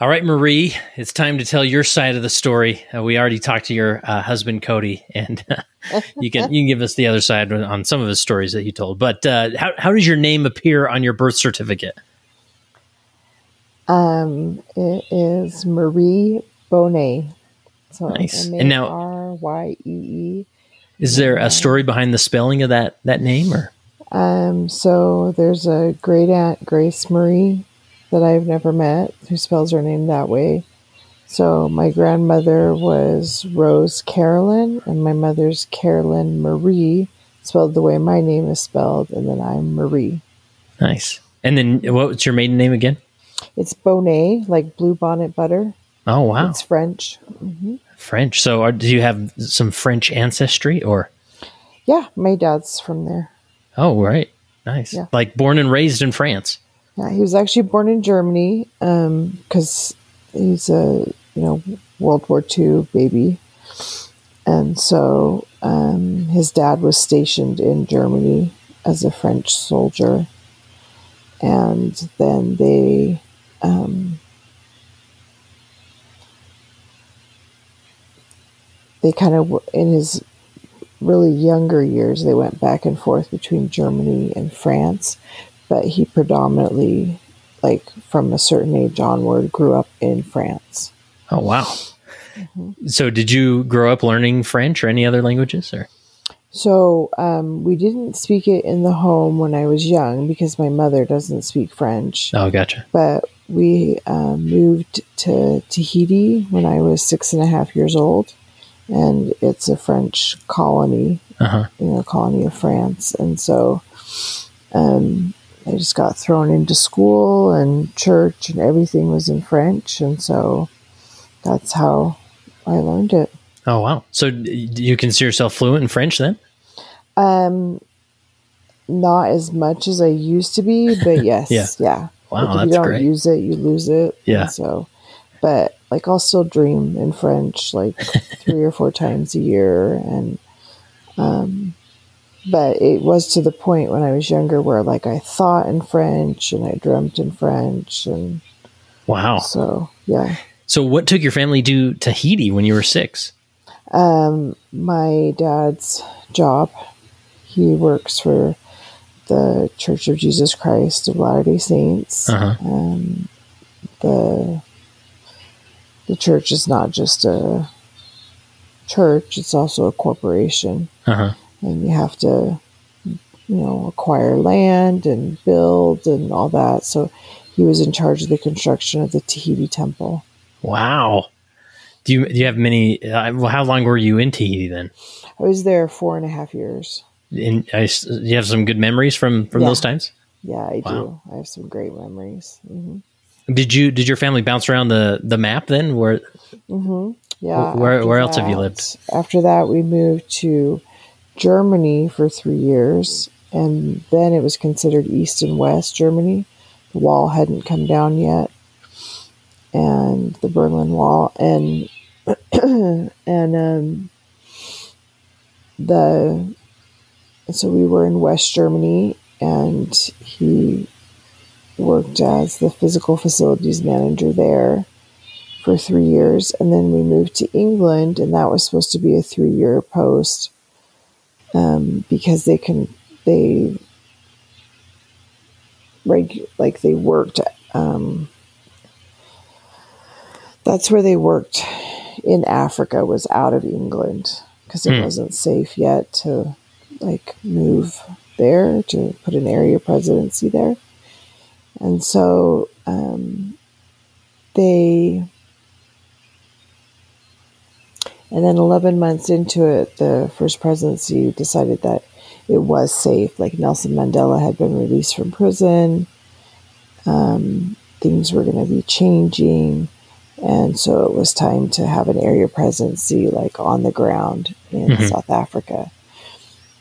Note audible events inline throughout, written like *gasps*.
All right, Maryee, it's time to tell your side of the story. Uh, we already talked to your uh, husband Cody, and uh, you can you can give us the other side on some of his stories that he told. But uh, how how does your name appear on your birth certificate? Um, it is Maryee Bonet. So Nice. And now- R Y E E. Is there a story behind the spelling of that that name, or Um, so there's a great aunt Grace Maryee that I've never met who spells her name that way. So my grandmother was Rose Carolyn, and my mother's Carolyn Maryee, spelled the way my name is spelled, and then I'm Maryee. nice? And then what's your maiden name again? It's Bonet, like blue bonnet butter. Oh wow, It's French. Mm-hmm. French. So are, do you have some French ancestry, or Yeah, my dad's from there. oh right, nice, Yeah. like born and raised in France? Yeah, he was actually born in Germany because he's a you know World War II baby, and so um, his dad was stationed in Germany as a French soldier, and then they. Um, they kind of in his really younger years they went back and forth between Germany and France but he predominantly like from a certain age onward grew up in France. Oh wow. Mm-hmm. So did you grow up learning French or any other languages, or So um, we didn't speak it in the home when I was young because my mother doesn't speak French. oh gotcha. But we um, moved to Tahiti when I was six and a half years old, and it's a French colony, Uh huh. you know, colony of France. And so um, I just got thrown into school and church, and everything was in French. And so that's how I learned it. Oh wow. So you consider yourself fluent in French then? Um, not as much as I used to be, but *laughs* yes, Yeah. yeah. Wow, like if you don't great. use it, you lose it. Yeah. And so, but like I'll still dream in French like *laughs* three or four times a year, and um, but it was to the point when I was younger where like I thought in French and I dreamt in French, and Wow. so yeah. So what took your family to Tahiti when you were six? Um, my dad's job, he works for the Church of Jesus Christ of Latter Day Saints. Uh huh. Um, the the church is not just a church; it's also a corporation, Uh huh. And you have to, you know, acquire land and build and all that. So he was in charge of the construction of the Tahiti Temple. Wow. Do you do you have many? Uh, well, how long were you in Tahiti then? I was there four and a half years. And I you have some good memories from from Yeah. those times? Yeah, I Wow. do. I have some great memories. hmm Did you did your family bounce around the the map then? Where hmm Yeah. Where- where else have you lived? After that, we moved to Germany for three years, and then it was considered East and West Germany. The wall hadn't come down yet, and the Berlin Wall, and *clears throat* and um, the so we were in West Germany, and he worked as the physical facilities manager there for three years, and then we moved to England, and that was supposed to be a three-year post um, because they can they reg- like they worked. Um, that's where they worked in Africa was out of England because it Hmm. wasn't safe yet to like move there to put an area presidency there, and so um, they and then 11 months into it, the first presidency decided that it was safe. Like Nelson Mandela had been released from prison. Um, things were going to be changing. And so it was time to have an area presidency like on the ground in Mhm. South Africa,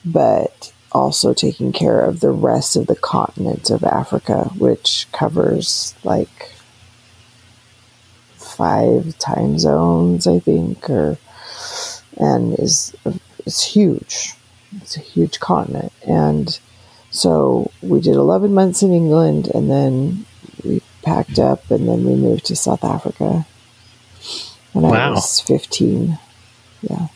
but also taking care of the rest of the continent of Africa, which covers like five time zones, I think, or and is it's huge. It's a huge continent, and so we did eleven months in England, and then we packed up, and then we moved to South Africa when I was 15. Yeah.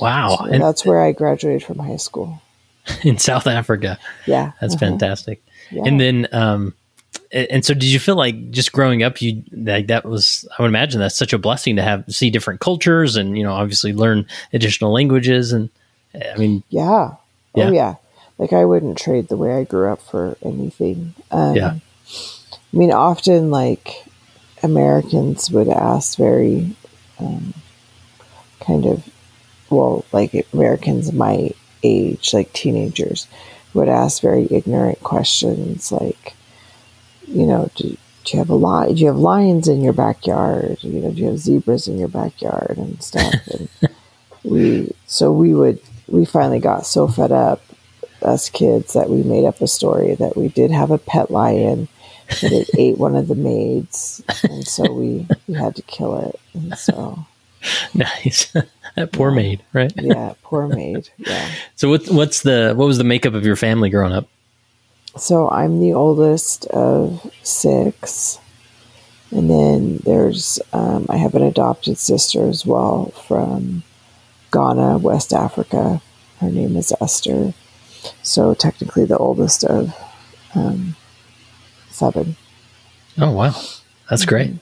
Wow. So And that's where I graduated from high school. *laughs* in South Africa. Yeah. That's uh-huh. fantastic. Yeah. And then, um, and so did you feel like just growing up, you like that was, I would imagine that's such a blessing to have, see different cultures and, you know, obviously learn additional languages. And I mean, Yeah. Yeah. Oh, yeah. Like I wouldn't trade the way I grew up for anything. Um, Yeah. I mean, often like Americans would ask very um, kind of, well, like Americans my age, like teenagers, would ask very ignorant questions like, you know, do, do you have a lion? Do you have lions in your backyard? You know, do you have zebras in your backyard and stuff? *laughs* And we, so we would, we finally got so fed up us kids that we made up a story that we did have a pet lion that it *laughs* ate one of the maids and so we, we had to kill it and so *laughs* nice. that poor maid, right? yeah poor maid yeah So what, what's the, what was the makeup of your family growing up? So i'm the oldest of six and then there's um, i have an adopted sister as well from ghana west africa her name is esther so technically the oldest of um, Oh wow. That's great.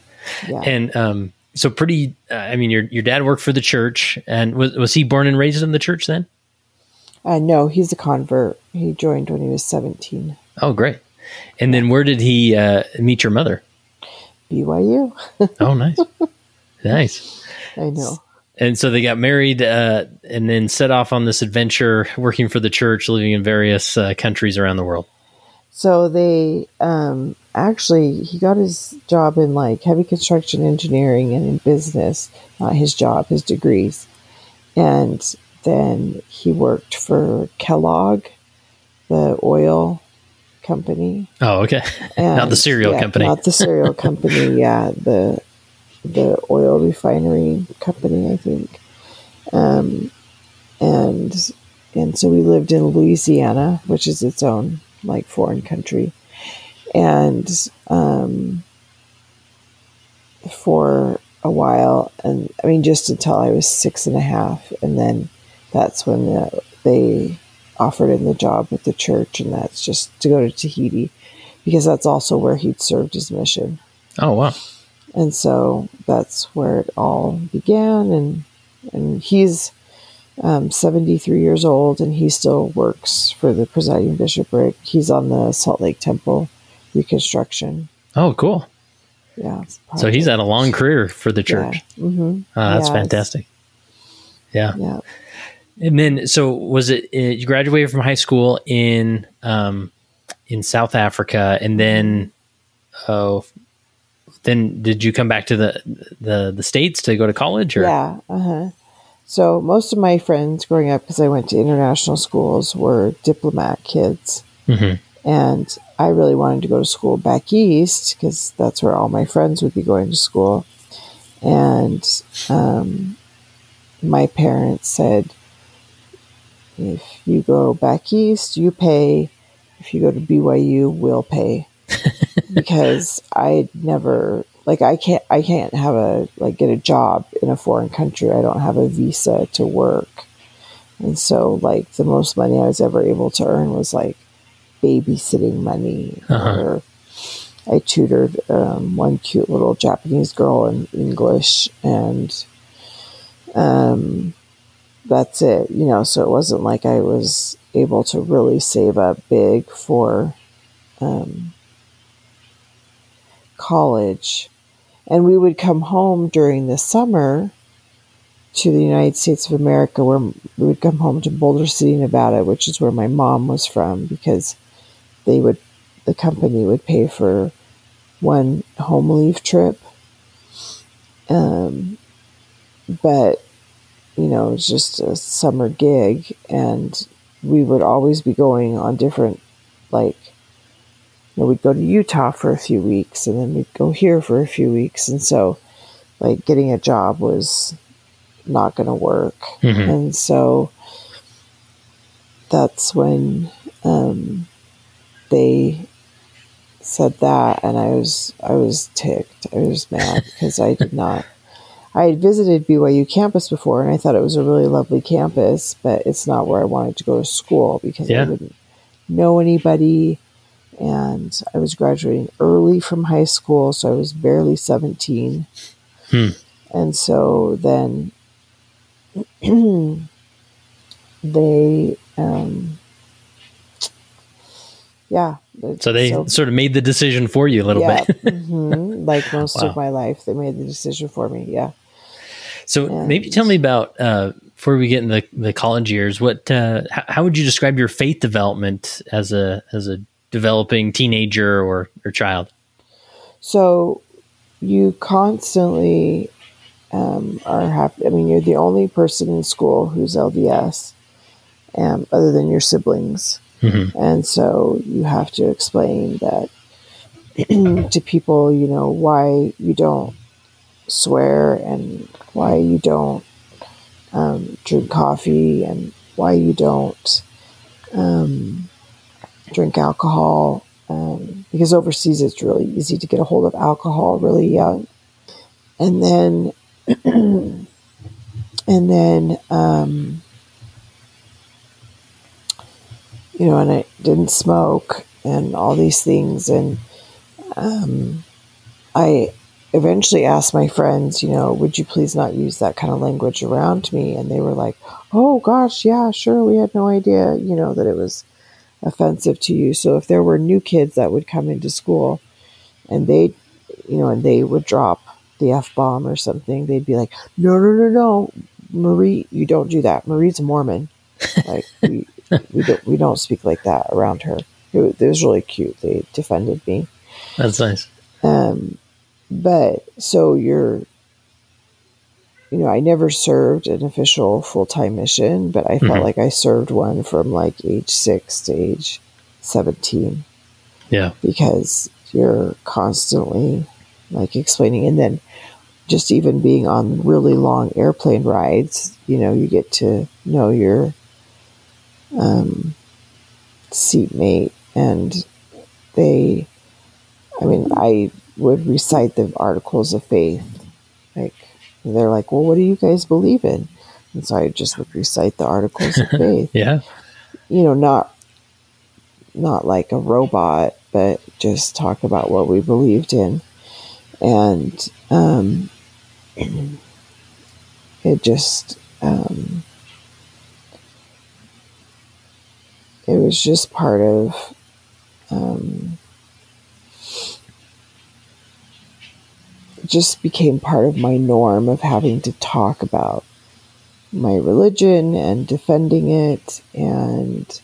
yeah And, um, so pretty, uh, I mean, your, your dad worked for the church and was, was he born and raised in the church then? Uh, no, he's a convert. He joined when he was 17. Oh, great. And then where did he uh, meet your mother? BYU. *laughs* Oh, nice. nice. I know. And so they got married uh, and then set off on this adventure working for the church, living in various uh, countries around the world. So they um, actually, he got his job in like heavy construction engineering and in business, not his job, his degrees. And then he worked for Kellogg, the oil company. Oh, okay. And, *laughs* Not the cereal yeah, company. Not the cereal *laughs* company. Yeah, the the oil refinery company, I think. Um, and and so we lived in Louisiana, which is its own like foreign country, and um, for a while, and I mean just until I was six and a half, and then that's when the, they offered him the job with the church, and that's just to go to Tahiti because that's also where he'd served his mission. Oh, wow. And so that's where it all began. And, and he's um, 73 years old and he still works for the presiding bishopric. He's on the Salt Lake Temple reconstruction. Oh, cool. Yeah. So he's had a long career for the church. Yeah. hmm Oh, that's Yes. fantastic. Yeah. yeah. And then, so was it, uh, you graduated from high school in, um, in South Africa and then, oh, then did you come back to the, the, the States to go to college or? Yeah. Uh huh. So most of my friends growing up, because I went to international schools, were diplomat kids. Mhm. And I really wanted to go to school back east because that's where all my friends would be going to school. And um, my parents said, if you go back east, you pay. If you go to BYU, we'll pay. *laughs* because I never like I can't I can't have a like get a job in a foreign country. I don't have a visa to work. And so like the most money I was ever able to earn was like babysitting money Uh-huh. or I tutored um, one cute little Japanese girl in English and um that's it, you know, so it wasn't like I was able to really save up big for um, college. And we would come home during the summer to the United States of America, where we would come home to Boulder City, Nevada, which is where my mom was from, because they would, the company would pay for one home leave trip. Um, but, you know, it was just a summer gig, and we would always be going on different, like, you know, we'd go to Utah for a few weeks and then we'd go here for a few weeks. And so, like, getting a job was not going to work. Mhm. And so that's when um, they said that, and I was I was ticked. I was mad because I did not. I had visited BYU campus before, and I thought it was a really lovely campus, but it's not where I wanted to go to school because Yeah. I didn't know anybody, and I was graduating early from high school, so I was barely seventeen, Hmm. and so then *clears throat* they, um, yeah. So they sort of made the decision for you a little yeah, bit. *laughs* mhm, like most Wow. of my life, they made the decision for me. Yeah. So maybe tell me about uh, before we get in the, the college years. What uh, how, how would you describe your faith development as a as a developing teenager or or child? So you constantly um, are happy. I mean, you're the only person in school who's LDS, um, other than your siblings. Mhm. And so you have to explain that *clears throat* to people, you know, why you don't swear and why you don't um, drink coffee and why you don't um, drink alcohol. Um, because overseas it's really easy to get a hold of alcohol really young. And then, *clears throat* and then, um, you know, and I didn't smoke and all these things. And um, I eventually asked my friends, you know, would you please not use that kind of language around me? And they were like, oh gosh, yeah, sure. We had no idea, you know, that it was offensive to you. So if there were new kids that would come into school and they, you know, and they would drop the F bomb or something, they'd be like, no, no, no, no, Maryee, you don't do that. Maryee's a Mormon. Like *laughs* we, we don't, we don't speak like that around her. It, it was really cute. They defended me. That's nice. Um, but so you're, you know, I never served an official full time mission, but I felt Mhm. like I served one from like age six to age 17 Yeah. because you're constantly like explaining. And then just even being on really long airplane rides, you know, you get to know your um, seatmate and they, I mean, I would recite the articles of faith. Like, they're like, well, what do you guys believe in? And so I just would recite the articles of *laughs* faith Yeah. you know, not not like a robot, but just talk about what we believed in, and um, *clears throat* it just um, it was just part of um, it just became part of my norm of having to talk about my religion and defending it and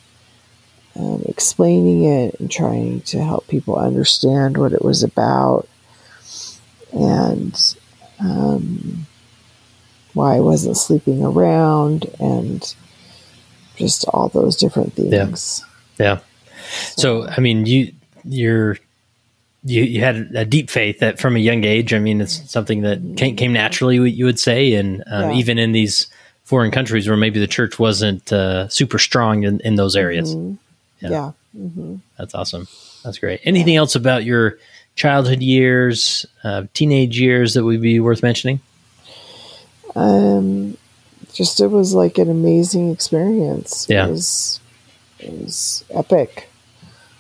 um, explaining it and trying to help people understand what it was about and um, why I wasn't sleeping around and just all those different things. Yeah. So I mean, you you're you, you had a deep faith that from a young age. I mean, it's something that came, came naturally. You would say, and um, Yeah. even in these foreign countries where maybe the church wasn't uh, super strong in, in those areas. Mhm. Yeah. Yeah. hmm That's awesome. That's great. Anything else about your childhood years, uh, teenage years that would be worth mentioning? Um, just it was like an amazing experience. Yeah. It was, it was epic.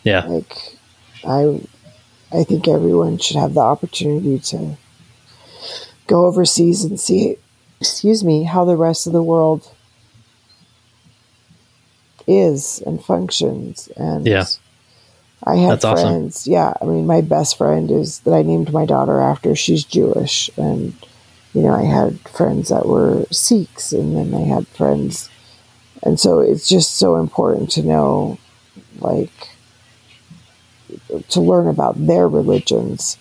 Yeah. like i i think everyone should have the opportunity to go overseas and see excuse me how the rest of the world is and functions and Yeah. i have That's awesome. friends yeah i mean my best friend is that i named my daughter after she's jewish and you know i had friends that were sikhs and then i had friends and so it's just so important to know like to learn about their religions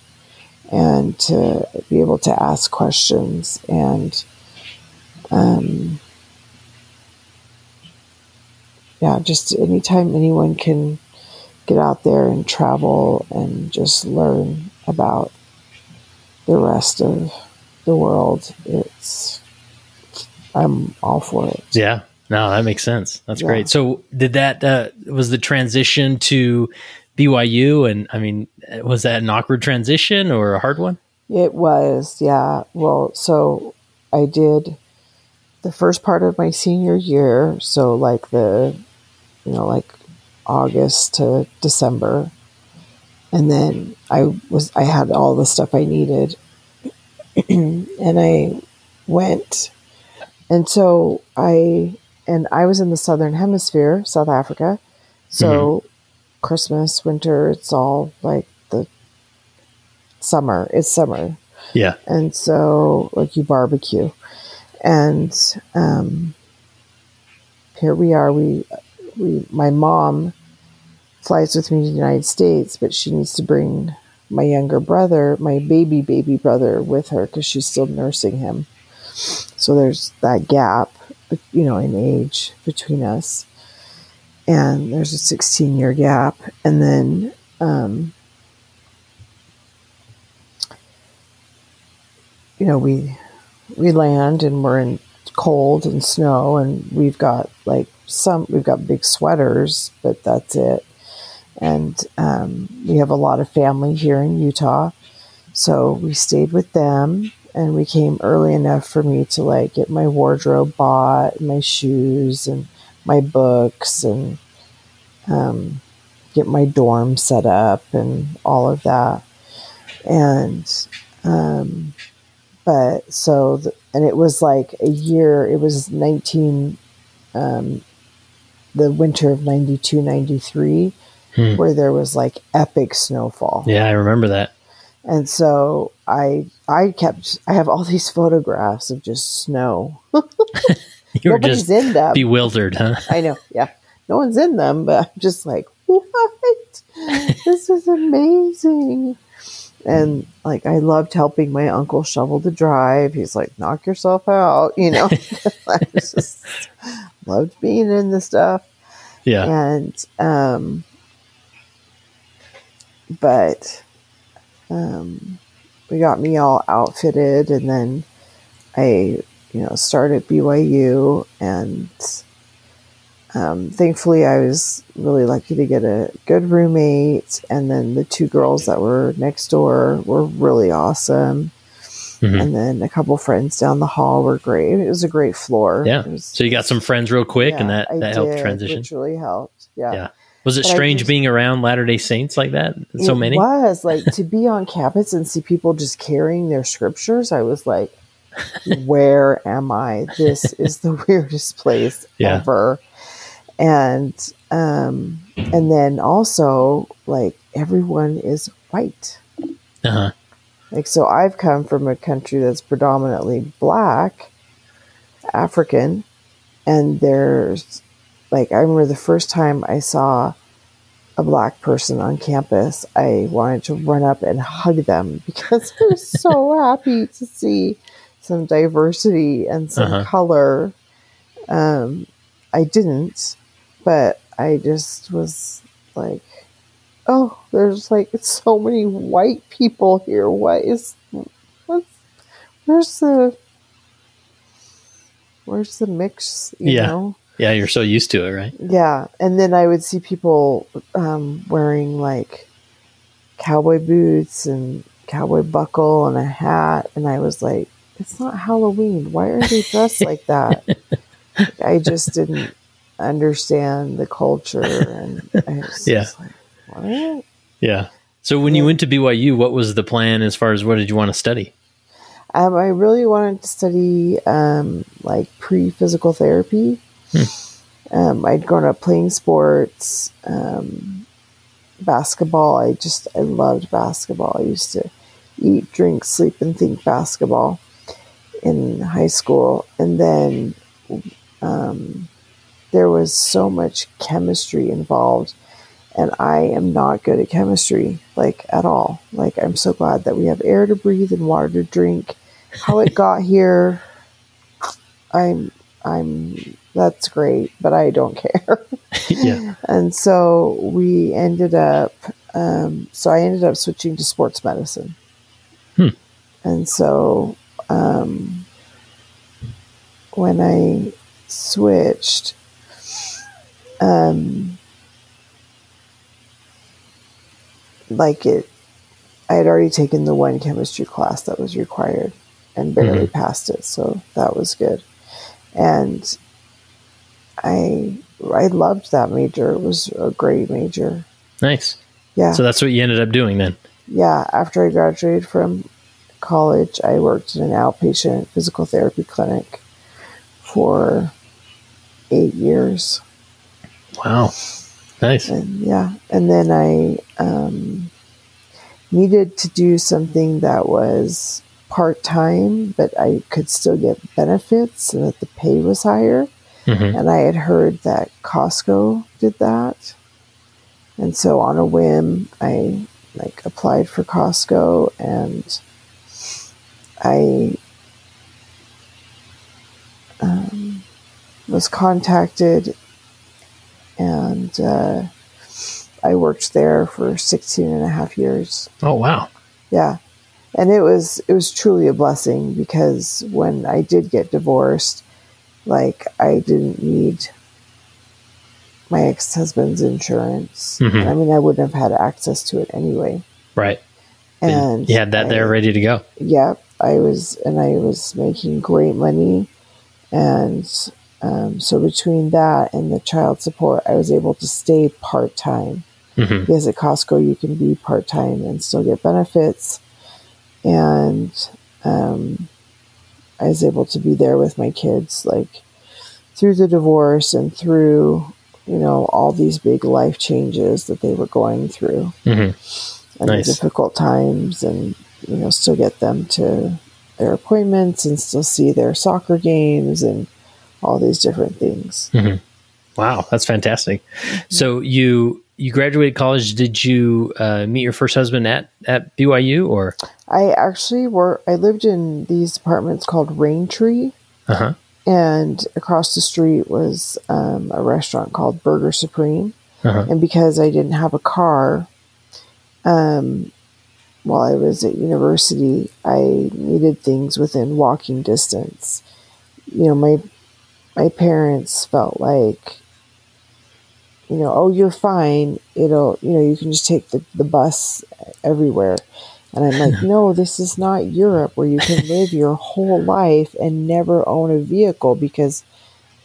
and to be able to ask questions and um, yeah just anytime anyone can get out there and travel and just learn about the rest of the world it's i'm all for it Yeah. No, that makes sense. That's Yeah. great. So, did that uh, was the transition to BYU, and I mean, was that an awkward transition or a hard one? It was, yeah. Well, so I did the first part of my senior year, so like the, you know, like August to December, and then I was I had all the stuff I needed, *clears throat* and I went, and so I and I was in the southern hemisphere, South Africa, so mm-hmm. Christmas, winter, it's all like the summer. It's summer, yeah, and so like you barbecue, and um, here we are. We we my mom flies with me to the United States, but she needs to bring my younger brother, my baby baby brother, with her because she's still nursing him. So there's that gap, you know, in age between us, and there's a 16 year gap, and then. Um, you know, we we land and we're in cold and snow, and we've got like some we've got big sweaters, but that's it and um, we have a lot of family here in Utah. So we stayed with them, and we came early enough for me to like get my wardrobe bought, my shoes, and my books, and um, get my dorm set up, and all of that. And um, but so the, and it was like a year. It was nineteen. Um, the winter of 92 93 hmm. where there was like epic snowfall. Yeah, I remember that. And so I I kept I have all these photographs of just snow. *laughs* *laughs* you were just in them. bewildered, huh? *laughs* I know, yeah. No one's in them, but I'm just like, what? this is amazing. And like I loved helping my uncle shovel the drive. He's like, knock yourself out, you know. *laughs* I just loved being in the stuff. Yeah. And um but um, we got me all outfitted, and then I, you know, start at BYU, and um, thankfully I was really lucky to get a good roommate, and then the two girls that were next door were really awesome. Mm-hmm. And then a couple friends down the hall were great. It was a great floor. Yeah. Was, so you got some friends real quick, yeah, and that, that helped transition. Which really helped. Yeah. Yeah. Was it but strange just, being around Latter Day Saints like that? So many it was like to be on campus and see people just carrying their scriptures. I was like, *laughs* "Where am I? This is the *laughs* weirdest place yeah. ever." And um, and then also like everyone is white. Uh-huh. Like so, I've come from a country that's predominantly black, African, and there's like I remember the first time I saw a black person on campus, I wanted to run up and hug them *laughs* because I was so happy to see some diversity and some uh-huh. color. Um, I didn't, but I just was like, oh, there's like so many white people here. What is, what's, where's the, where's the mix? You yeah. know? Yeah, you're so used to it, right? Yeah, and then I would see people um, wearing like cowboy boots and cowboy buckle and a hat, and I was like, "It's not Halloween. Why are they dressed like that?" *laughs* I just didn't understand the culture, and I was yeah. like, "What?" Yeah. So when yeah. you went to BYU, what was the plan as far as what did you want to study? Um, I really wanted to study um, like pre physical therapy. Hmm. Um, I'd grown up playing sports, um, basketball. I just I loved basketball. I used to eat, drink, sleep, and think basketball in high school, and then um, there was so much chemistry involved, and I am not good at chemistry, like at all. Like I'm so glad that we have air to breathe and water to drink. How it *laughs* got here, I'm I'm that's great, but I don't care. *laughs* yeah. And so we ended up, um, so I ended up switching to sports medicine. Hmm. And so um, when I switched, um, like it, I had already taken the one chemistry class that was required and barely passed it, so that was good. And I I loved that major. It was a great major. Nice. Yeah. So that's what you ended up doing then. yeah, after I graduated from college, I worked in an outpatient physical therapy clinic for eight years. Wow. Nice. And yeah, and then I um, needed to do something that was part time, but I could still get benefits and that the pay was higher. Mhm. And I had heard that Costco did that. And so on a whim, I like applied for Costco and I um, was contacted and uh, I worked there for 16 and a half years. Oh wow. Yeah. And it was it was truly a blessing because when I did get divorced, like I didn't need my ex-husband's insurance. Mhm. I mean, I wouldn't have had access to it anyway. Right. And you had that I- there ready to go. yeah, I was, and I was making great money, and um, so between that and the child support, I was able to stay part time. hmm Because at Costco, you can be part time and still get benefits, and um, I was able to be there with my kids, like through the divorce and through you know all these big life changes that they were going through. Hmm and Nice. difficult times and you know still get them to their appointments and still see their soccer games and all these different things Wow, that's fantastic. So you you graduated college. Did you uh, meet your first husband at at BYU or? i actually were i lived in these apartments called raintree Uh huh. and across the street was um, a restaurant called burger supreme Uh-huh. and because i didn't have a car um, while i was at university i needed things within walking distance you know my my parents felt like you know oh you're fine it'll you know you can just take the, the bus everywhere and i'm like *laughs* no this is not europe where you can live your whole life and never own a vehicle because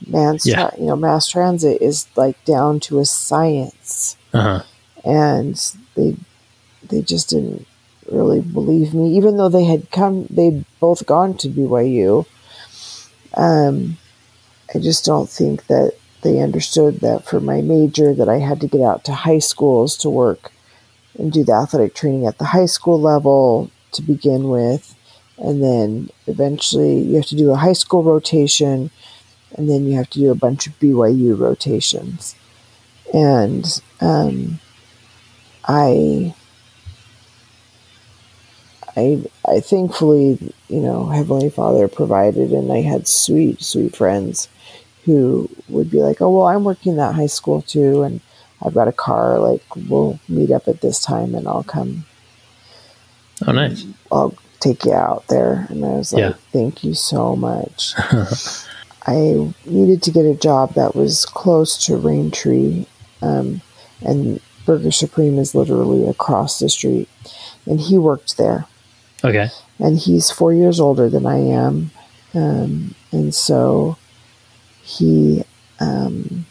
mass Yeah. tra- you know mass transit is like down to a science Uh huh. and they they just didn't really believe me even though they had come they'd both gone to BYU um I just don't think that they understood that for my major that I had to get out to high schools to work and do the athletic training at the high school level to begin with. And then eventually you have to do a high school rotation and then you have to do a bunch of BYU rotations. And um, I, I, I thankfully, you know, Heavenly Father provided, and I had sweet, sweet friends who would be like, "Oh, well, I'm working that high school too, and I've got a car. Like, we'll meet up at this time, and I'll come. Oh, nice. I'll take you out there." And I was like, Yeah. "Thank you so much." *laughs* I needed to get a job that was close to Raintree, um, and Burger Supreme is literally across the street. And he worked there, Okay. and he's four years older than I am, um, and so he. Um,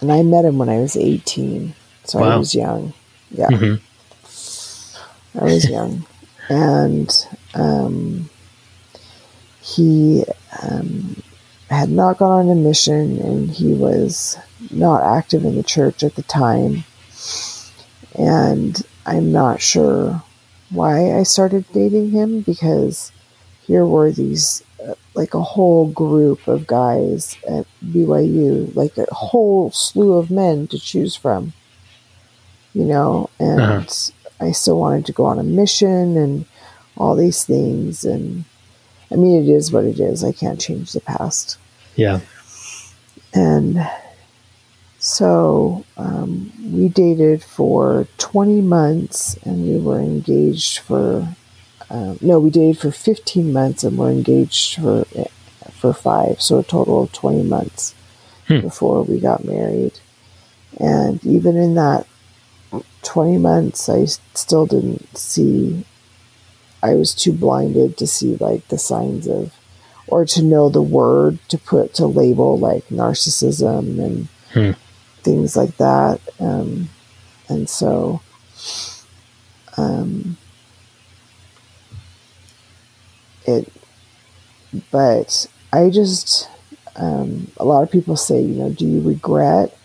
and I met him when I was 18, so I was young. Yeah. Mhm. I was young, *laughs* and um, he um, had not gone on a mission, and he was not active in the church at the time. And I'm not sure why I started dating him because here were these uh, like a whole group of guys at BYU, like a whole slew of men to choose from, you know, and Uh-huh. I still wanted to go on a mission and all these things. And I mean, it is what it is. I can't change the past. Yeah. And so um, we dated for 20 months and we were engaged for, um, no, we dated for 15 months and were engaged for, for five. So a total of 20 months Hmm. before we got married. And even in that 20 months, I still didn't see, I was too blinded to see like the signs of, or to know the word to put to label like narcissism and Hmm. Things like that. Um, and so, um, it, but I just, um, a lot of people say, you know, do you regret?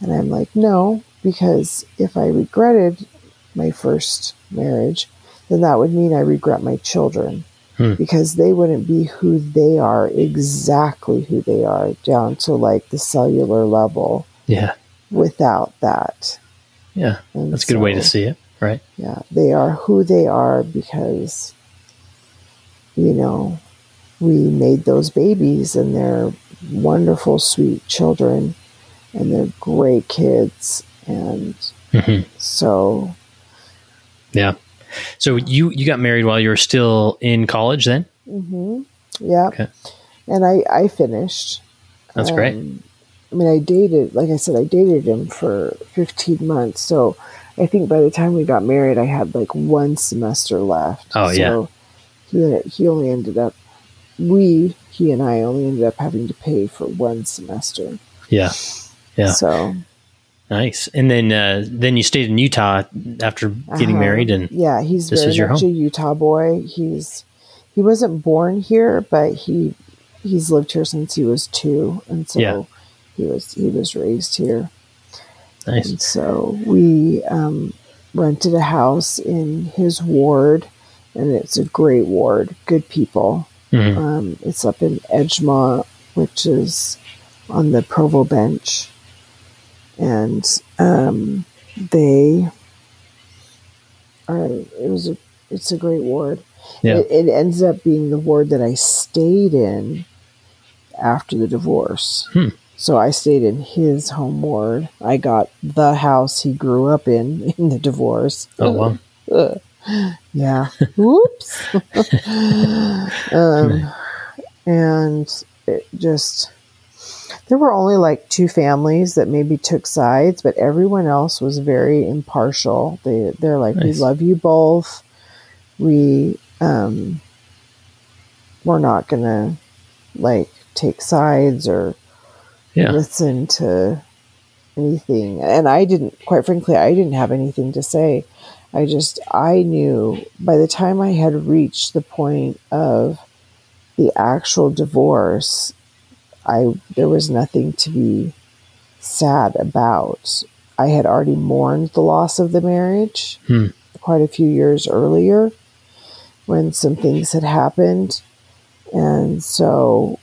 And I'm like, no, because if I regretted my first marriage, then that would mean I regret my children Hmm. because they wouldn't be who they are, exactly who they are, down to like the cellular level Yeah. Without that. Yeah. And That's a good way to see it. Right. yeah, they are who they are because, you know, we made those babies and they're wonderful, sweet children and they're great kids. And hmm so, Yeah. So you you got married while you were still in college then? hmm yeah. Okay. And I, I finished. That's great. I mean, I dated, like I said, I dated him for 15 months. So I think by the time we got married, I had like one semester left. Oh, yeah. so He, he only ended up, we, he and I only ended up having to pay for one semester. Yeah. Yeah. So, Nice. And then uh, then you stayed in Utah after getting uh-huh. married and yeah, he's this was your home. a Utah boy. He's, he wasn't born here, but he, he's lived here since he was two. And so Yeah. He was, he was raised here. nice. And so we um, rented a house in his ward, and it's a great ward, good people. Mhm. Um, it's up in Edgemont, which is on the Provo bench. And um, they are, it was a, it's a great ward. Yeah. It, it ends up being the ward that I stayed in after the divorce. Hmm. So I stayed in his home ward. I got the house he grew up in *laughs* in the divorce. Oh wow. *laughs* Yeah. *laughs* Whoops. um, and it just there were only like two families that maybe took sides, but everyone else was very impartial. They they're like, Nice. we love you both. We um, we're not gonna like take sides or Yeah. listen to anything. And I didn't, quite frankly, I didn't have anything to say. I just, I knew by the time I had reached the point of the actual divorce, I there was nothing to be sad about. I had already mourned the loss of the marriage Hmm. quite a few years earlier when some things had happened. And so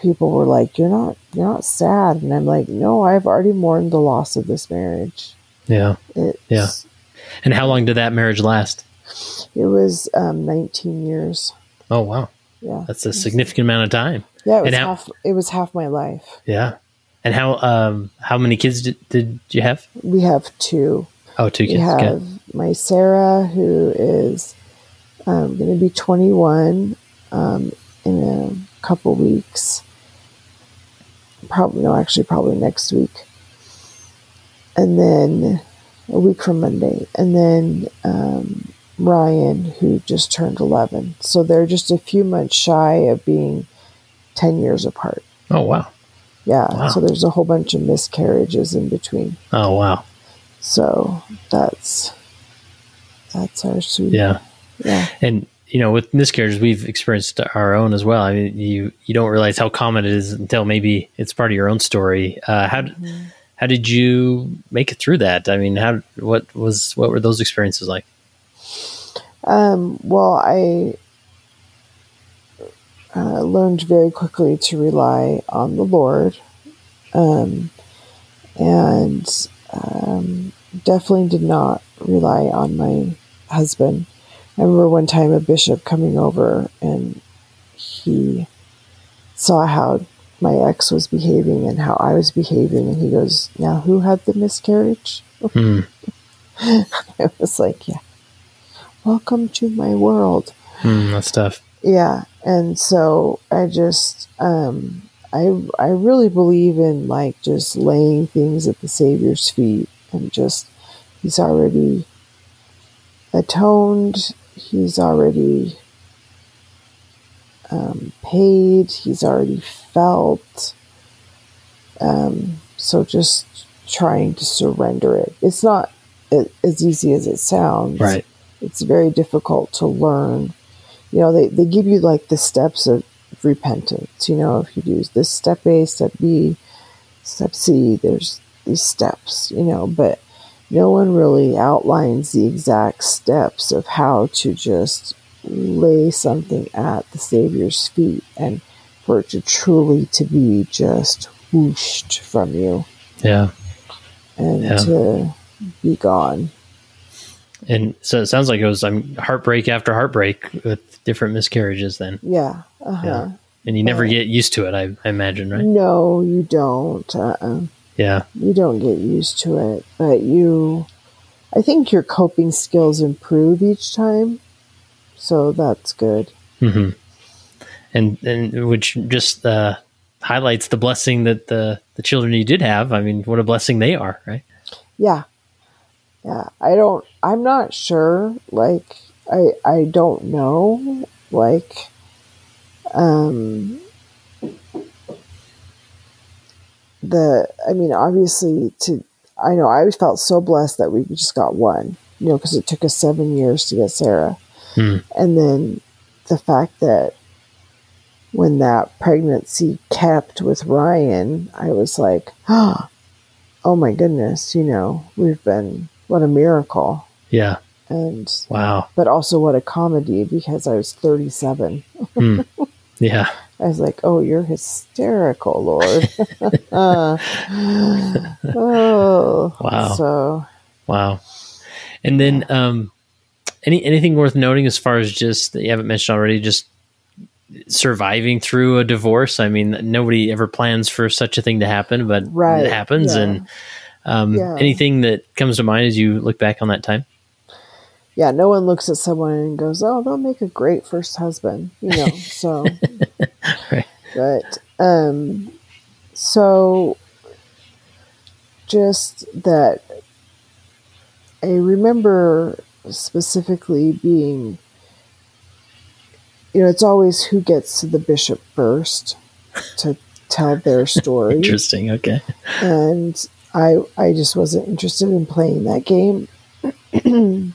people were like, You're not you're not sad and I'm like, No, I've already mourned the loss of this marriage. Yeah. It's, Yeah. And how long did that marriage last? It was um, 19 years. Oh wow. Yeah. That's a significant amount of time. Yeah, it was how- half it was half my life. Yeah. And how um how many kids did, did you have? We have two. Oh, two kids. We have Okay. my Sarah, who is um, going to be 21 um, in a couple weeks. Probably, no, actually, probably next week. And then a week from Monday. And then um, Ryan, who just turned 11. So they're just a few months shy of being 10 years apart. Oh wow. Yeah. Wow. So there's a whole bunch of miscarriages in between. Oh wow. So that's that's our sweet. Yeah. Yeah. And you know, with miscarriages, we've experienced our own as well. I mean, you you don't realize how common it is until maybe it's part of your own story. Uh, how Mm-hmm. how did you make it through that? I mean, how what was what were those experiences like? Um, well, I uh, learned very quickly to rely on the Lord, um, and um, definitely did not rely on my husband. I remember one time a bishop coming over and he saw how my ex was behaving and how I was behaving, and he goes, "Now, who had the miscarriage?" Hmm. *laughs* I was like, "Yeah, welcome to my world." Hmm, that's tough. Yeah, and so I just um, I I really believe in like just laying things at the Savior's feet and just he's already atoned, he's already um, paid, he's already felt. Um, so just trying to surrender it. It's not as easy as it sounds. Right. It's very difficult to learn. You know, they, they give you like the steps of repentance. You know, if you do this step A, step B, step C, there's these steps, you know, but no one really outlines the exact steps of how to just lay something at the Savior's feet and for it to truly to be just whooshed from you. Yeah. And yeah. to be gone. And so it sounds like it was um, heartbreak after heartbreak with different miscarriages then. Yeah. Uh-huh. Yeah. And you never uh, get used to it, I, I, imagine, right? No, you don't. Uh-uh. Yeah. You don't get used to it, but you, I think your coping skills improve each time. So that's good. Mm-hmm. And, and which just uh, highlights the blessing that the, the children you did have. I mean, what a blessing they are, right? Yeah. Yeah. I don't, I'm not sure. Like, I, I don't know. Like, um, the I mean, obviously, to I know I felt so blessed that we just got one, you know, because it took us seven years to get Sarah, hmm. and then the fact that when that pregnancy kept with Ryan, I was like, oh, *gasps* oh my goodness, you know, we've been what a miracle. Yeah. And wow. But also what a comedy because I was 37. Hmm. *laughs* Yeah. I was like, "Oh, you're hysterical, Lord." *laughs* *laughs* oh, wow. So, wow. And then, um, any anything worth noting as far as just that you haven't mentioned already, just surviving through a divorce. I mean, nobody ever plans for such a thing to happen, but right. it happens. Yeah. And um, yeah. anything that comes to mind as you look back on that time? yeah, no one looks at someone and goes, "Oh, they'll make a great first husband," you know. So. *laughs* but um, so just that I remember specifically being, you know, it's always who gets to the bishop first to tell their *laughs* story. Interesting. Okay. And I, I just wasn't interested in playing that game. *clears throat*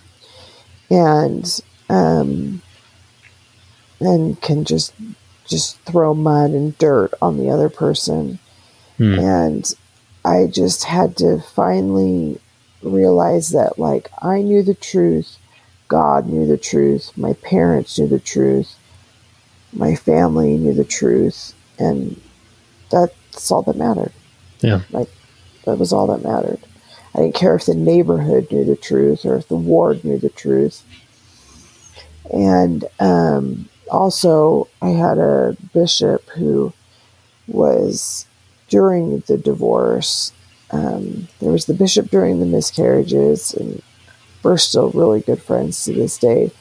and um, and can just just throw mud and dirt on the other person. Hmm. And I just had to finally realize that like I knew the truth, God knew the truth, my parents knew the truth, my family knew the truth, and that's all that mattered. Yeah. Like that was all that mattered. I didn't care if the neighborhood knew the truth or if the ward knew the truth. And um, also, I had a bishop who was during the divorce. Um, there was the bishop during the miscarriages, and we're still really good friends to this day.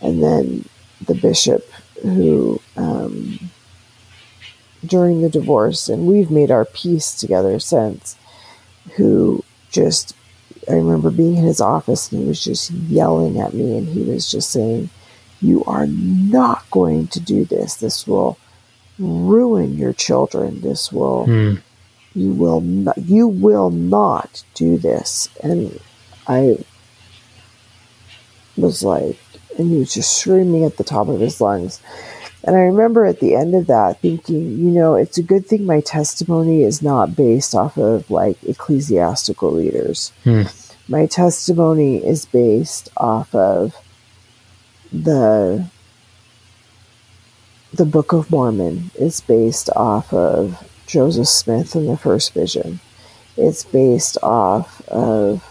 And then the bishop who, um, during the divorce, and we've made our peace together since, who just I remember being in his office and he was just yelling at me and he was just saying, You are not going to do this. This will ruin your children. This will mm. you will not you will not do this. And I was like and he was just screaming at the top of his lungs. And I remember at the end of that thinking, you know, it's a good thing my testimony is not based off of like ecclesiastical leaders. Hmm. My testimony is based off of the the Book of Mormon is based off of Joseph Smith and the First Vision. It's based off of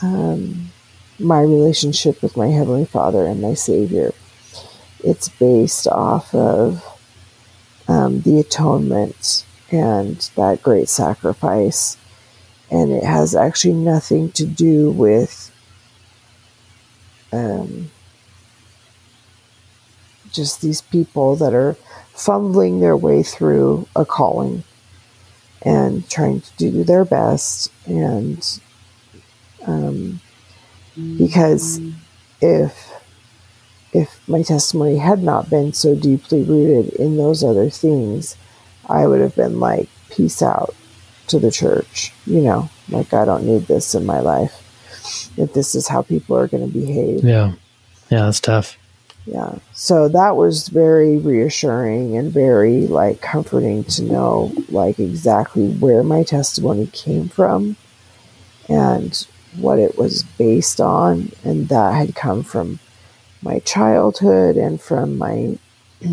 um, my relationship with my Heavenly Father and my Savior it's based off of um, the atonement and that great sacrifice. And it has actually nothing to do with um, just these people that are fumbling their way through a calling and trying to do their best. And um, because if if my testimony had not been so deeply rooted in those other things, I would have been like, peace out to the church. You know, like I don't need this in my life. If this is how people are going to behave. Yeah. Yeah, that's tough. Yeah. So that was very reassuring and very like comforting to know like exactly where my testimony came from and what it was based on and that had come from my childhood and from my *clears throat*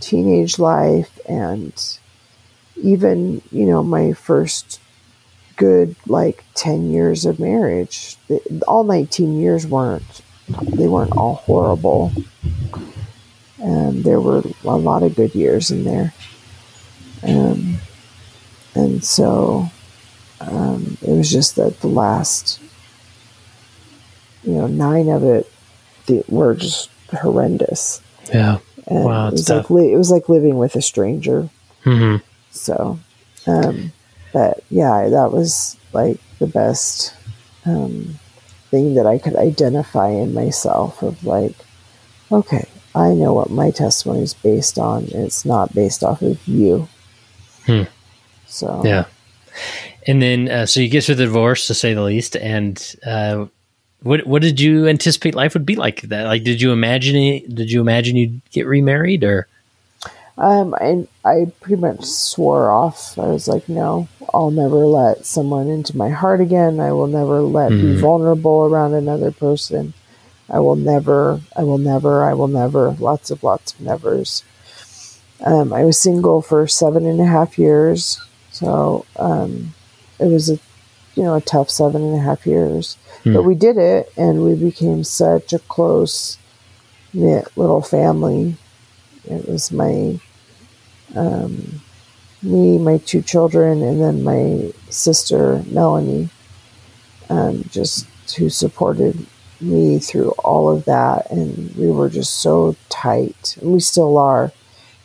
teenage life and even, you know, my first good like 10 years of marriage. All 19 years weren't they weren't all horrible. And there were a lot of good years in there. Um, and so um, it was just that the last, you know, nine of it the, were just horrendous. Yeah. And wow, it was tough. like li- it was like living with a stranger. Mm-hmm. So, um, but yeah, that was like the best um, thing that I could identify in myself of like, okay, I know what my testimony is based on. it's not based off of you. Hmm. So yeah. And then, uh, so you get through the divorce, to say the least. And uh, what what did you anticipate life would be like? That like, did you imagine it, Did you imagine you'd get remarried, or? Um, I I pretty much swore off. I was like, no, I'll never let someone into my heart again. I will never let mm-hmm. be vulnerable around another person. I will never. I will never. I will never. Lots of lots of nevers. Um, I was single for seven and a half years, so um, it was a you know a tough seven and a half years. Mm. But we did it, and we became such a close knit little family. It was my um, me, my two children, and then my sister Melanie, um, just who supported me through all of that, and we were just so tight, and we still are.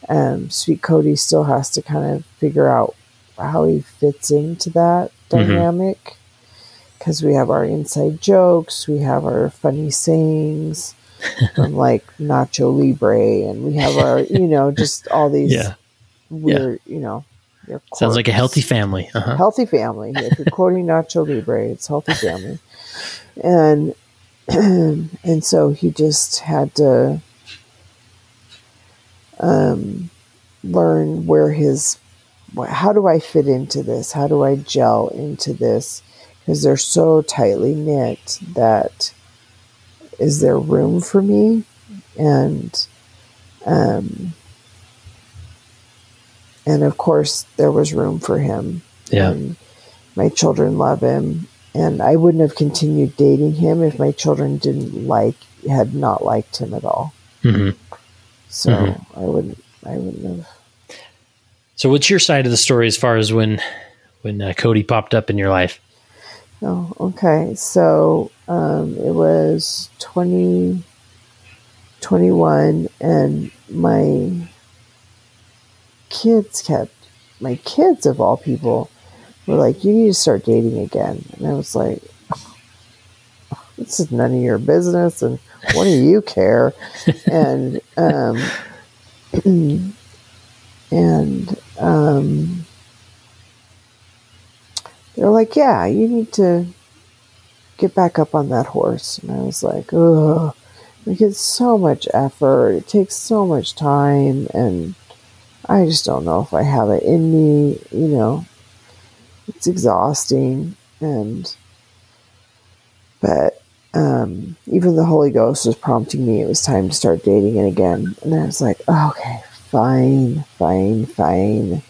Um, Sweet Cody still has to kind of figure out how he fits into that mm-hmm. dynamic. Because we have our inside jokes, we have our funny sayings. *laughs* From like Nacho Libre, and we have our, you know, just all these yeah we're yeah. you know sounds like a healthy family. Uh-huh. healthy family. If you're quoting nacho libre it's healthy family. And *clears throat* and so he just had to um, learn where his how do i fit into this? How do i gel into this? Because they're so tightly knit that is there room for me? And um, and of course there was room for him. Yeah. And my children love him and I wouldn't have continued dating him if my children didn't like had not liked him at all. Mm-hmm. So mm-hmm. I wouldn't I wouldn't have. So what's your side of the story as far as when when uh, Cody popped up in your life? Oh, okay. So um, it was 20, and my kids kept, my kids of all people, were like, you need to start dating again. And I was like, this is none of your business. And what do you care? *laughs* and, um, *clears throat* and, um, they're like, yeah, you need to get back up on that horse. And I was like, ugh, like it's so much effort. It takes so much time. And I just don't know if I have it in me, you know. It's exhausting and but um, even the Holy Ghost was prompting me it was time to start dating it again. And I was like, oh, okay, fine, fine, fine.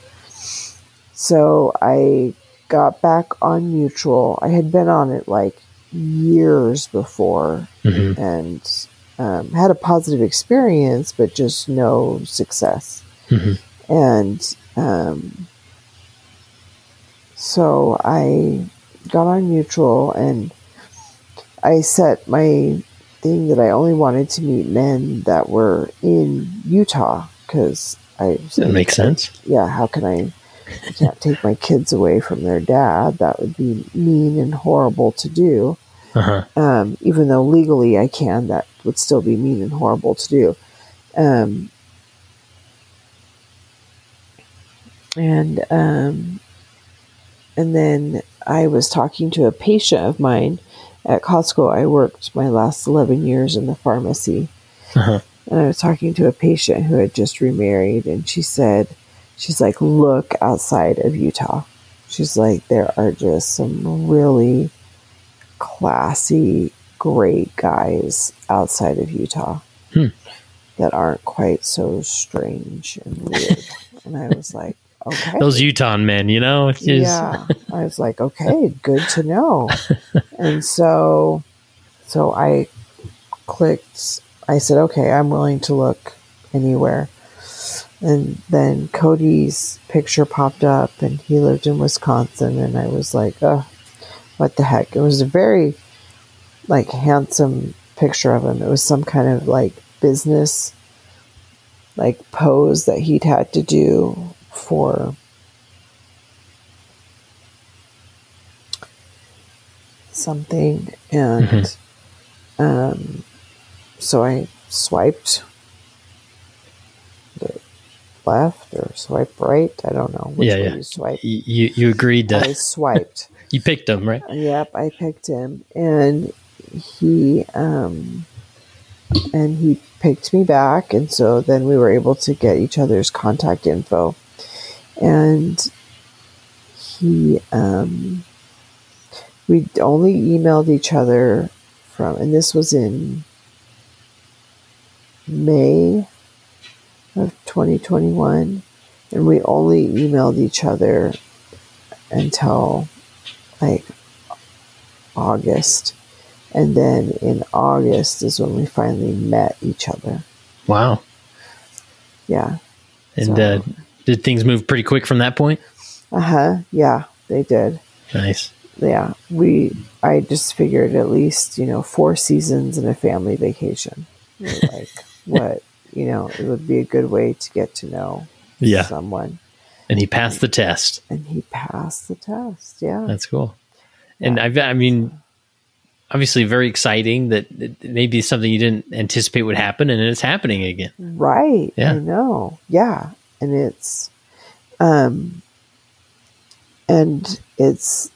So I got back on Mutual. I had been on it like years before mm-hmm. and um, had a positive experience, but just no success. Mm-hmm. And um, so I got on Mutual and I set my thing that I only wanted to meet men that were in Utah because I That makes sense. yeah, how can I? I can't take my kids away from their dad. That would be mean and horrible to do. Uh-huh. Um, even though legally I can, that would still be mean and horrible to do. Um, and um, and then I was talking to a patient of mine at Costco. I worked my last eleven years in the pharmacy, Uh-huh. and I was talking to a patient who had just remarried, and she said, she's like, look outside of Utah. She's like, there are just some really classy, great guys outside of Utah Hmm. that aren't quite so strange and weird. and I was like, okay. Those Utah men, you know, Yeah. I was like, okay, good to know. *laughs* and so so I clicked I said, okay, I'm willing to look anywhere. And then Cody's picture popped up and he lived in Wisconsin and I was like, oh, what the heck? It was a very like handsome picture of him. It was some kind of like business like pose that he'd had to do for something and um, so I swiped the left or swipe right. I don't know which Yeah, way yeah. you swipe. You you agreed to I swiped. *laughs* you picked him right? Yep, I picked him, and he um, and he picked me back, and so then we were able to get each other's contact info, and he um, we only emailed each other from, and this was in May of 2021, and we only emailed each other until like August. And then in August is when we finally met each other. Wow. Yeah. And So- uh, did things move pretty quick from that point? Uh huh. Yeah, they did. Nice. Yeah. We, I just figured at least, you know, four seasons and a family vacation. *laughs* Like, what, you know, it would be a good way to get to know Yeah. someone. And he passed the test. And he passed the test. Yeah. That's cool. And I, I mean, obviously, very exciting that it maybe something you didn't anticipate would happen, and it's happening again. Right. Yeah. I know. Yeah. And it's um and it's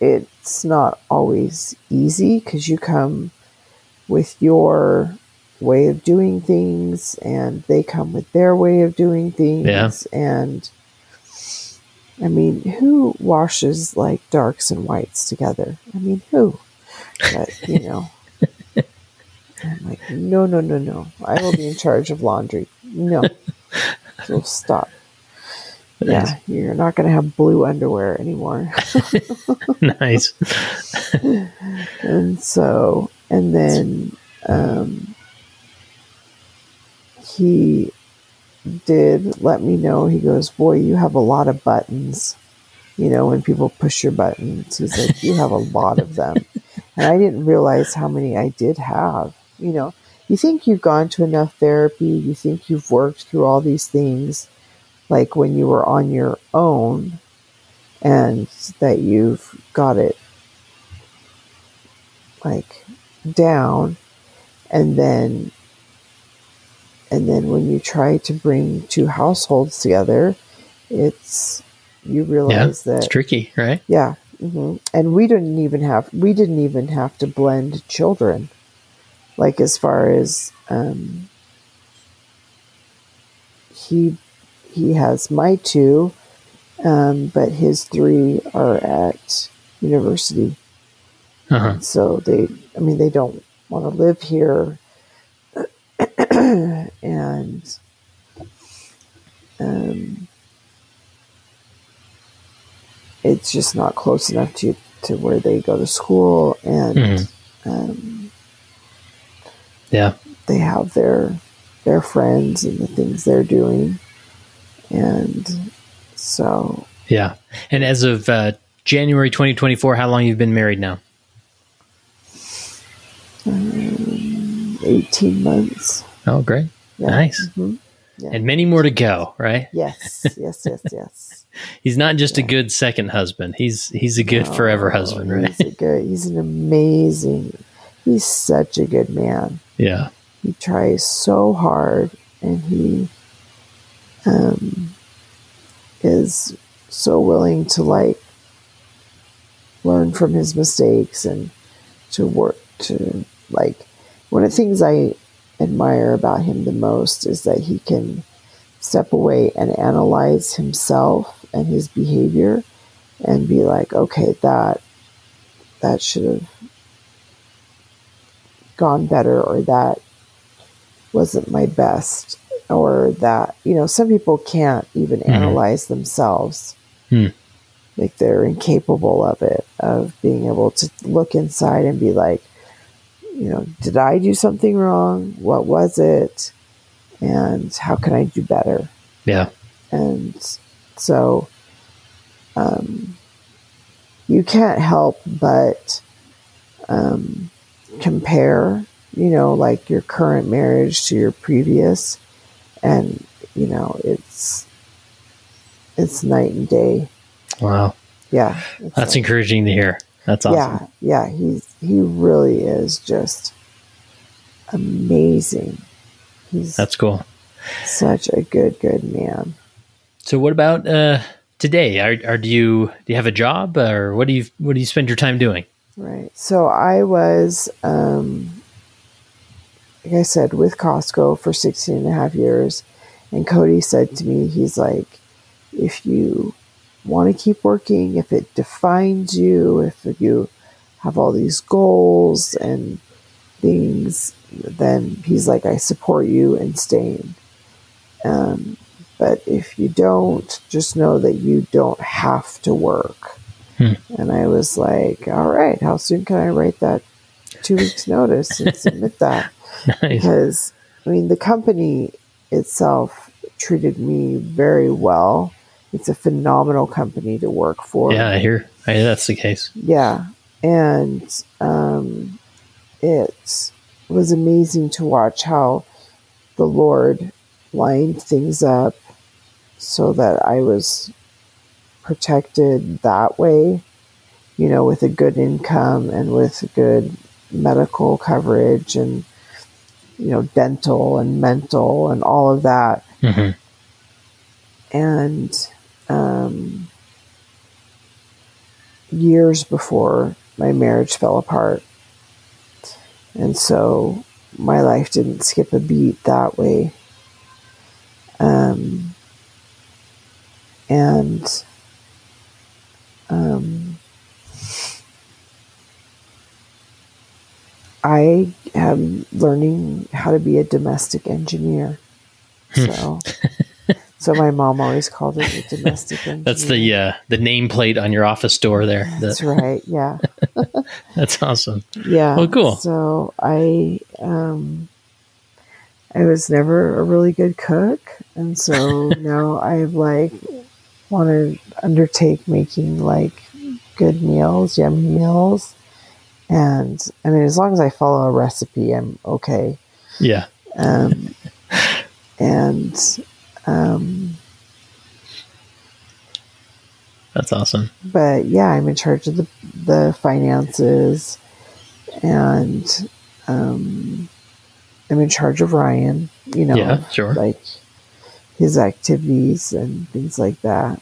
it's not always easy because you come with your way of doing things and they come with their way of doing things Yeah. and I mean, who washes like darks and whites together? I mean, who? But, you *laughs* know, I'm like, no, no, no, no. I will be in charge of laundry. No. So stop. Yeah, you're not going to have blue underwear anymore. *laughs* nice. and so, and then um, he did let me know. He goes, Boy, you have a lot of buttons. You know, when people push your buttons, he's like, You have a lot of them. And I didn't realize how many I did have. You know, you think you've gone to enough therapy, you think you've worked through all these things, like when you were on your own, and that you've got it like down and then and then when you try to bring two households together it's you Yeah. realize It's that tricky, right? yeah hmm and we didn't even have we didn't even have to blend children like as far as um he he has my two um but his three are at university Uh-huh. so they i mean they don't want to live here *clears throat* and um, it's just not close enough to to where they go to school and Mhm. um, Yeah. they have their their friends and the things they're doing and so Yeah. And as of uh, January 2024, how long you've been married now? 18 months Oh, great. Yeah. Nice. Mhm. Yeah. And many more to go, right? Yes, yes, yes, yes. *laughs* He's not just a good second husband. He's he's a good No, forever husband, right? He's a good. He's an amazing. He's such a good man. Yeah. He tries so hard, and he um, is so willing to like learn from his mistakes and to work to like one of the things I admire about him the most is that he can step away and analyze himself and his behavior and be like, okay, that that should have gone better or that wasn't my best or that you know some people can't even Mhm. analyze themselves Hmm. like they're incapable of it of being able to look inside and be like you know did i do something wrong what was it and how can i do better Yeah. and so um, you can't help but um, compare you know like your current marriage to your previous and you know it's it's night and day Wow. yeah That's like- encouraging to hear. That's awesome. yeah yeah he's he really is just amazing he's That's cool. such a good good man So what about uh today? Are, are do you do you have a job or what do you what do you spend your time doing? Right. So I was, um, like I said, with Costco for 16 and a half years. And Cody said to me, he's like, if you want to keep working, if it defines you, if you have all these goals and things, then he's like, I support you in staying. Um, but if you don't, just know that you don't have to work. And I was like, all right, how soon can I write that two weeks notice and *laughs* submit that? Nice. Because, I mean, the company itself treated me very well. It's a phenomenal company to work for. Yeah, I hear. I hear that's the case. Yeah. And um, it was amazing to watch how the Lord lined things up so that I was protected that way, you know, with a good income and with good medical coverage and, you know, dental and mental and all of that hmm and um, years before my marriage fell apart. And so my life didn't skip a beat that way. Um, and um, I am learning how to be a domestic engineer. So, so my mom always called it a domestic engineer. *laughs* That's the uh the nameplate on your office door there. That's The- right. Yeah. *laughs* that's awesome. Yeah. Well, cool. So I um I was never a really good cook and so *laughs* now I've like want to undertake making like good meals, yummy meals. And I mean as long as I follow a recipe I'm okay. Yeah. Um and um That's awesome. but yeah, I'm in charge of the the finances, and um, I'm in charge of Ryan. You know, Yeah, sure. like his activities and things like that.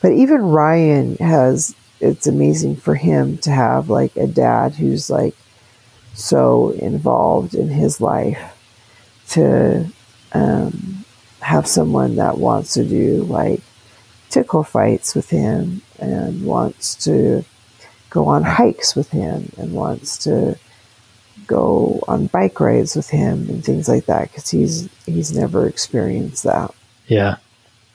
But even Ryan has. It's amazing for him to have like a dad who's like so involved in his life to um, have someone that wants to do like tickle fights with him and wants to go on hikes with him and wants to go on bike rides with him and things like that because he's he's never experienced that. Yeah.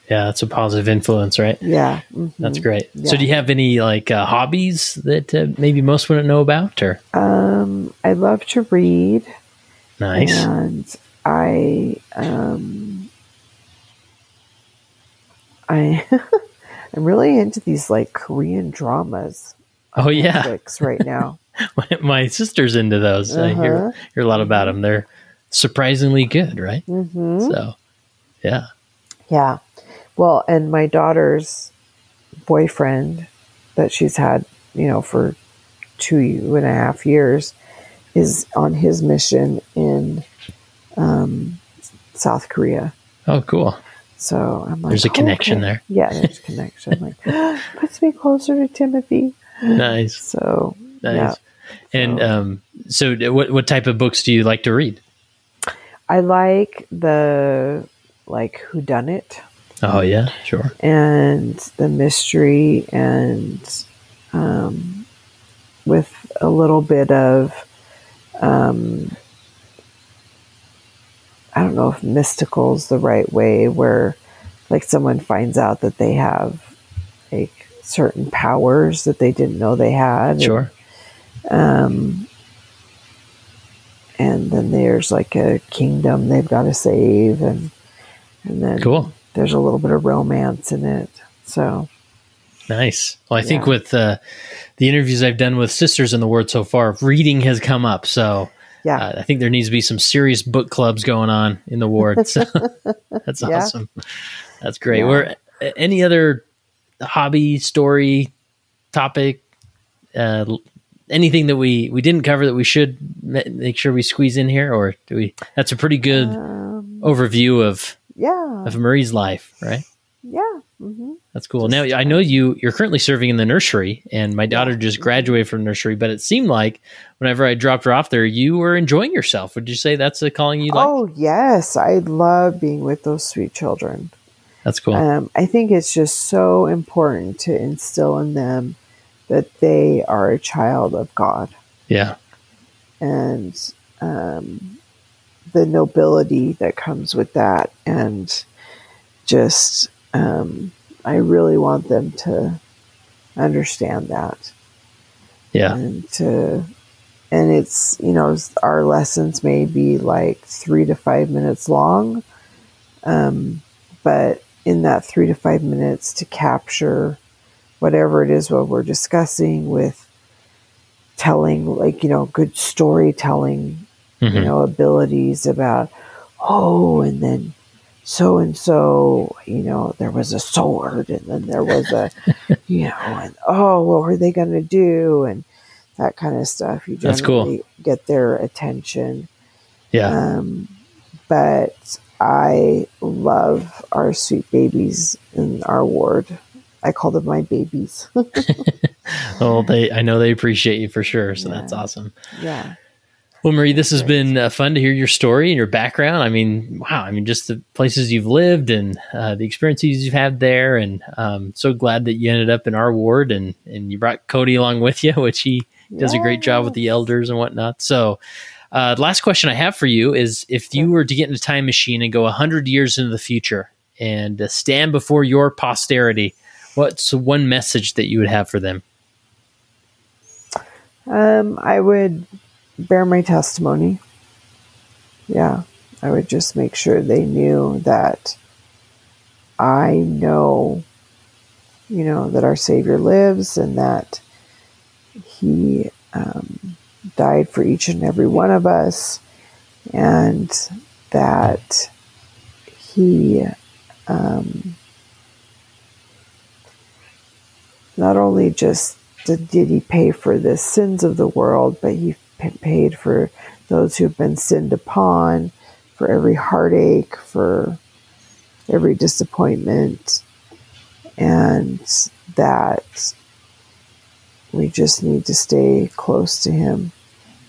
Yeah, that's a positive influence, right? Yeah, mhm. That's great. So, do you have any like uh, hobbies that uh, maybe most wouldn't know about? Or Um, I love to read, nice. and I um, I *laughs* I'm really into these like Korean dramas. Oh yeah, Netflix right now. My, *laughs* my sister's into those. I hear Uh-huh. hear a lot about them. They're surprisingly good, right? Mm-hmm. So, yeah. Yeah. Well, and my daughter's boyfriend that she's had, you know, for two and a half years is on his mission in um, South Korea. Oh, cool. So I'm like, there's a connection okay. there. Yeah, there's a connection. like, *gasps* puts me closer to Timothy. Nice. So, nice. Yeah. And um, so, what what type of books do you like to read? I like the like who done it. Oh yeah, sure. And the mystery and um, with a little bit of um, I don't know if mystical is the right way, where like someone finds out that they have like certain powers that they didn't know they had. Sure. And, um, and then there's like a kingdom they've got to save, and and then cool. There's a little bit of romance in it, so nice. Well, I yeah. think with uh, the interviews I've done with sisters in the word so far, reading has come up. So yeah, uh, I think there needs to be some serious book clubs going on in the ward. So *laughs* that's yeah. awesome. That's great. Yeah. Where any other hobby, story, topic, uh, anything that we we didn't cover that we should make sure we squeeze in here, or do we? That's a pretty good um, overview of yeah of Maryee's life, right? Yeah. Mm-hmm. That's cool. Now I know you you're currently serving in the nursery, and my daughter just graduated from nursery. But it seemed like whenever I dropped her off there, you were enjoying yourself. Would you say that's a calling you like? Oh yes, I love being with those sweet children. That's cool. Um, I think it's just so important to instill in them that they are a child of God. Yeah. And um, the nobility that comes with that, and just um, I really want them to understand that. Yeah. And to and it's you know our lessons may be like three to five minutes long, um, but in that three to five minutes to capture whatever it is what we're discussing with telling like you know good storytelling mm-hmm. you know abilities about oh and then so and so you know there was a sword and then there was a *laughs* you know and oh what were they going to do and that kind of stuff you just cool. get their attention yeah um, but I love our sweet babies in our ward. I call them my babies. *laughs* *laughs* well, they I know they appreciate you for sure, so yeah. that's awesome. Yeah. Well, Maryee, this has been uh, fun to hear your story and your background. I mean, wow! I mean, just the places you've lived and uh, the experiences you've had there, and um, so glad that you ended up in our ward and and you brought Cody along with you, *laughs* which he does yes. a great job with the elders and whatnot. So, uh, last question I have for you is if you were to get in a time machine and go 100 years into the future and uh, stand before your posterity, what's one message that you would have for them? Um, I would bear my testimony. Yeah, I would just make sure they knew that I know, you know, that our Savior lives and that He um, died for each and every one of us, and that he um, not only just did, did he pay for the sins of the world, but he paid for those who have been sinned upon, for every heartache, for every disappointment, and that we just need to stay close to him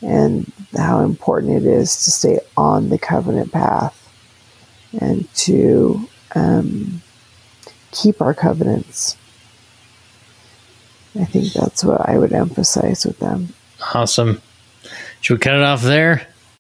and how important it is to stay on the covenant path and to um, keep our covenants. I think that's what I would emphasize with them. Awesome. Should we cut it off there?